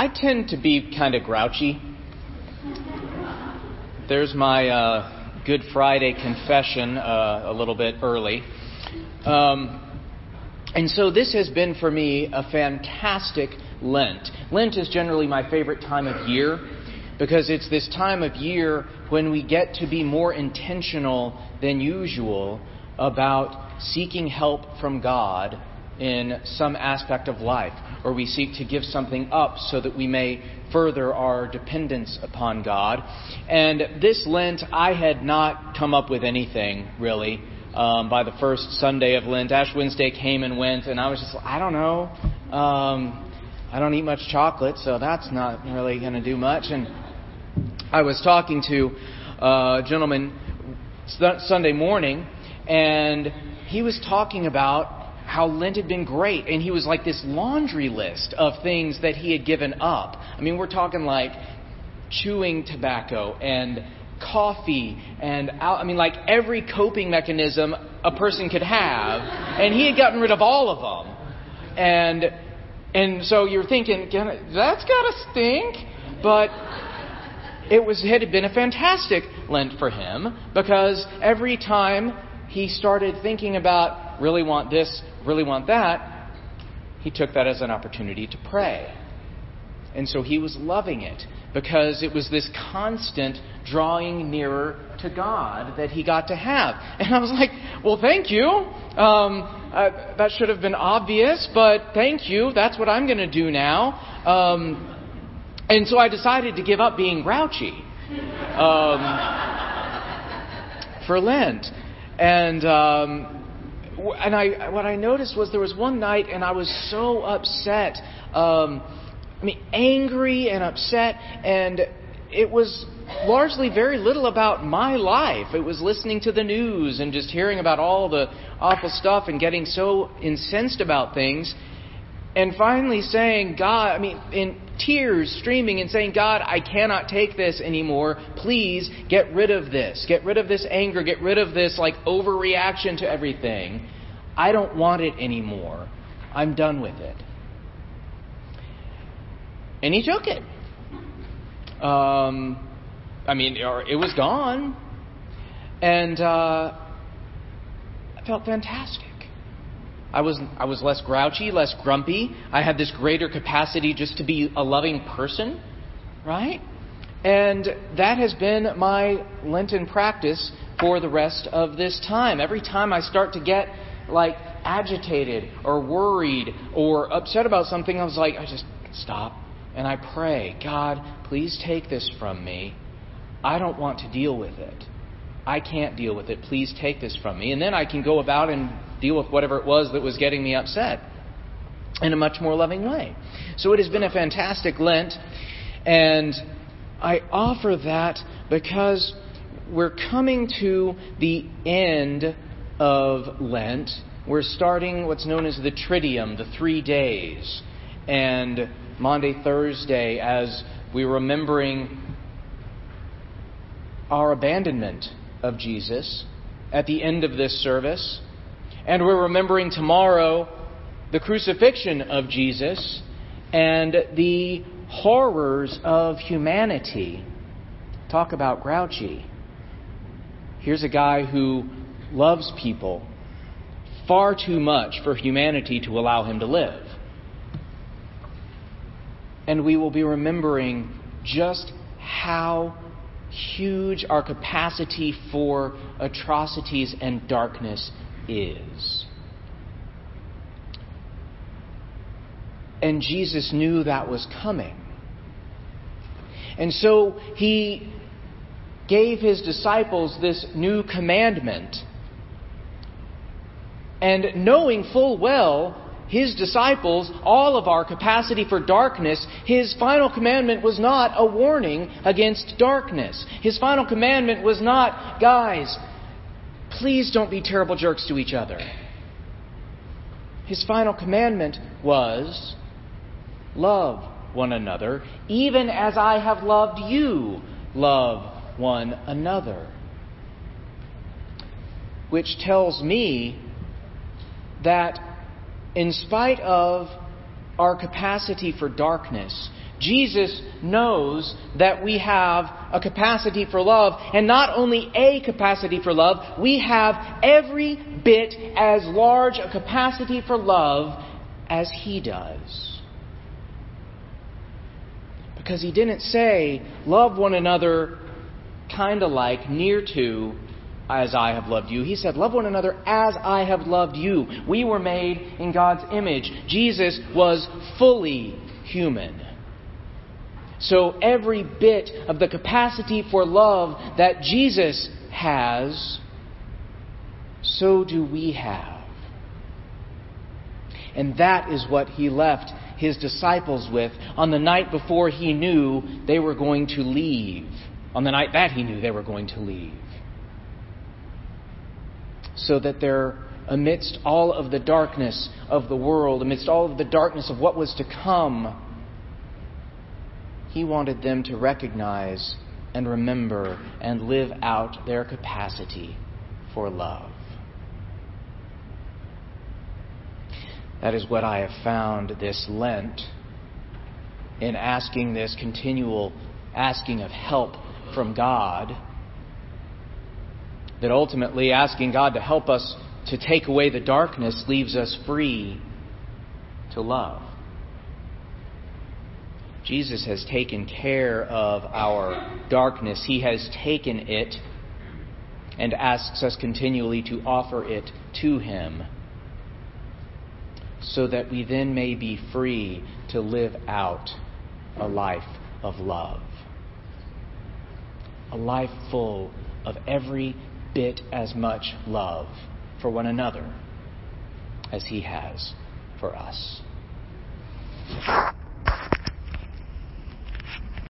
I tend to be kind of grouchy. There's my uh, Good Friday confession uh, a little bit early. Um, and so this has been for me a fantastic Lent. Lent is generally my favorite time of year because it's this time of year when we get to be more intentional than usual about seeking help from God in some aspect of life, or we seek to give something up so that we may further our dependence upon God. And this Lent, I had not come up with anything really. Um, by the first Sunday of Lent, Ash Wednesday came and went, and I was just, I don't know. Um, I don't eat much chocolate, so that's not really going to do much. And I was talking to a gentleman Sunday morning, and he was talking about how Lent had been great. And he was like this laundry list of things that he had given up. I mean, we're talking like chewing tobacco and coffee and I mean, like every coping mechanism a person could have. And he had gotten rid of all of them. And, and so you're thinking, that's gotta stink. But it was it had been a fantastic Lent for him because every time he started thinking about really want this, really want that, he took that as an opportunity to pray. And so he was loving it because it was this constant drawing nearer to God that he got to have. And I was like, well, thank you. Um, uh, that should have been obvious, but thank you. That's what I'm going to do now. Um, and so I decided to give up being grouchy um, for Lent. And um, and I what I noticed was there was one night, and I was so upset. Um, I mean, angry and upset, and it was largely very little about my life. It was listening to the news and just hearing about all the awful stuff and getting so incensed about things. And finally saying, God, I mean, in tears streaming and saying, God, I cannot take this anymore. Please get rid of this. Get rid of this anger. Get rid of this like overreaction to everything. I don't want it anymore. I'm done with it. And he took it. Um, I mean, it was gone. And uh, I felt fantastic. I was, I was less grouchy, less grumpy. I had this greater capacity just to be a loving person, right? And that has been my Lenten practice for the rest of this time. Every time I start to get like agitated or worried or upset about something, I was like, I just stop and I pray, God, please take this from me. I don't want to deal with it. I can't deal with it. Please take this from me. And then I can go about and deal with whatever it was that was getting me upset in a much more loving way. So it has been a fantastic Lent, and I offer that because we're coming to the end of Lent. We're starting what's known as the Triduum, the three days, and Maundy, Thursday, as we're remembering our abandonment of Jesus at the end of this service. And we're remembering tomorrow the crucifixion of Jesus and the horrors of humanity. Talk about grouchy. Here's a guy who loves people far too much for humanity to allow him to live. And we will be remembering just how huge our capacity for atrocities and darkness is. And Jesus knew that was coming. And so he gave his disciples this new commandment. And knowing full well his disciples, all of our capacity for darkness, his final commandment was not a warning against darkness. His final commandment was not, guys, please don't be terrible jerks to each other. His final commandment was, love one another, even as I have loved you, love one another. Which tells me that in spite of our capacity for darkness, Jesus knows that we have a capacity for love, and not only a capacity for love, we have every bit as large a capacity for love as He does. Because He didn't say, love one another kind of like, near to, as I have loved you. He said, Love one another as I have loved you. We were made in God's image. Jesus was fully human. So every bit of the capacity for love that Jesus has, so do we have. And that is what he left his disciples with on the night before he knew they were going to leave. On the night that he knew they were going to leave. So that there, amidst all of the darkness of the world, amidst all of the darkness of what was to come, he wanted them to recognize and remember and live out their capacity for love. That is what I have found this Lent in asking this continual asking of help from God. That ultimately asking God to help us to take away the darkness leaves us free to love. Jesus has taken care of our darkness. He has taken it and asks us continually to offer it to Him so that we then may be free to live out a life of love. A life full of every bit as much love for one another as He has for us.